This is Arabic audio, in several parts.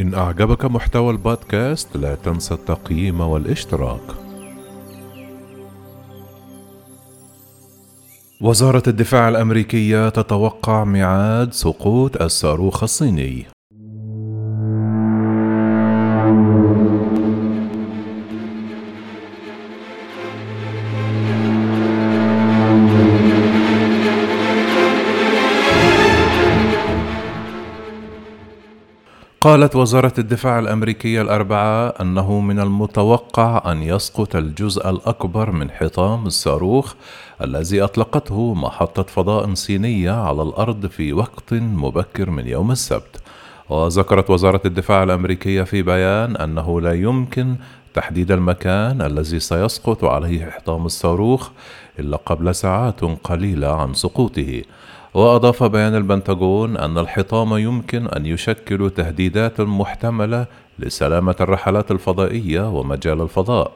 إن أعجبك محتوى البودكاست لا تنسى التقييم والاشتراك. وزارة الدفاع الأمريكية تتوقع ميعاد سقوط الصاروخ الصيني. قالت وزارة الدفاع الأمريكية الأربعاء أنه من المتوقع أن يسقط الجزء الأكبر من حطام الصاروخ الذي أطلقته محطة فضاء صينية على الأرض في وقت مبكر من يوم السبت. وذكرت وزارة الدفاع الأمريكية في بيان أنه لا يمكن تحديد المكان الذي سيسقط عليه حطام الصاروخ إلا قبل ساعات قليلة عن سقوطه. وأضاف بيان البنتاغون أن الحطام يمكن أن يشكل تهديدات محتملة لسلامة الرحلات الفضائية ومجال الفضاء.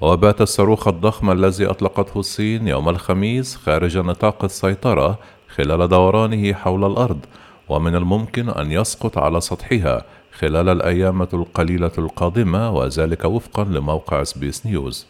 وبات الصاروخ الضخم الذي أطلقته الصين يوم الخميس خارج نطاق السيطرة خلال دورانه حول الأرض ومن الممكن أن يسقط على سطحها خلال الأيام القليلة القادمة وذلك وفقا لموقع سبيس نيوز.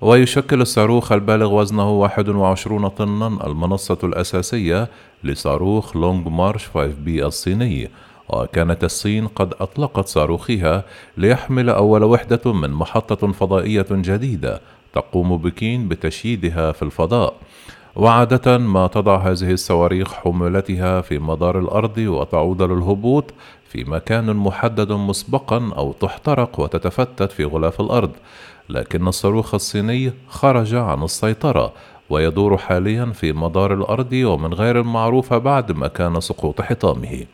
ويشكل الصاروخ البالغ وزنه 21 طنا المنصة الأساسية لصاروخ لونج مارش 5 بي الصيني. وكانت الصين قد أطلقت صاروخها ليحمل أول وحدة من محطة فضائية جديدة تقوم بكين بتشييدها في الفضاء. وعادة ما تضع هذه الصواريخ حمولتها في مدار الأرض وتعود للهبوط في مكان محدد مسبقا أو تحترق وتتفتت في غلاف الأرض. لكن الصاروخ الصيني خرج عن السيطرة ويدور حاليا في مدار الأرض ومن غير المعروف بعد مكان سقوط حطامه.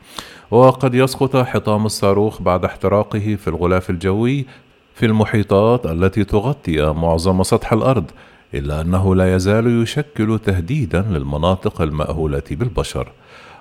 وقد يسقط حطام الصاروخ بعد احتراقه في الغلاف الجوي في المحيطات التي تغطي معظم سطح الأرض. إلا أنه لا يزال يشكل تهديدا للمناطق المأهولة بالبشر.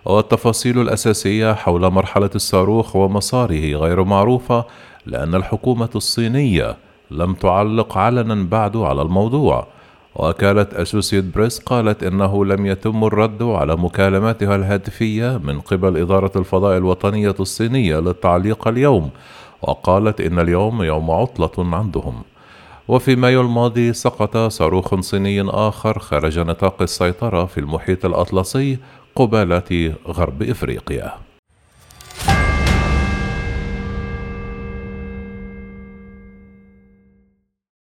والتفاصيل الأساسية حول مرحلة الصاروخ ومساره غير معروفة لأن الحكومة الصينية لم تعلق علنا بعد على الموضوع. وكالة أسوسيت بريس قالت إنه لم يتم الرد على مكالماتها الهاتفية من قبل إدارة الفضاء الوطنية الصينية للتعليق اليوم وقالت إن اليوم يوم عطلة عندهم. وفي مايو الماضي سقط صاروخ صيني آخر خارج نطاق السيطرة في المحيط الأطلسي قبالة غرب إفريقيا.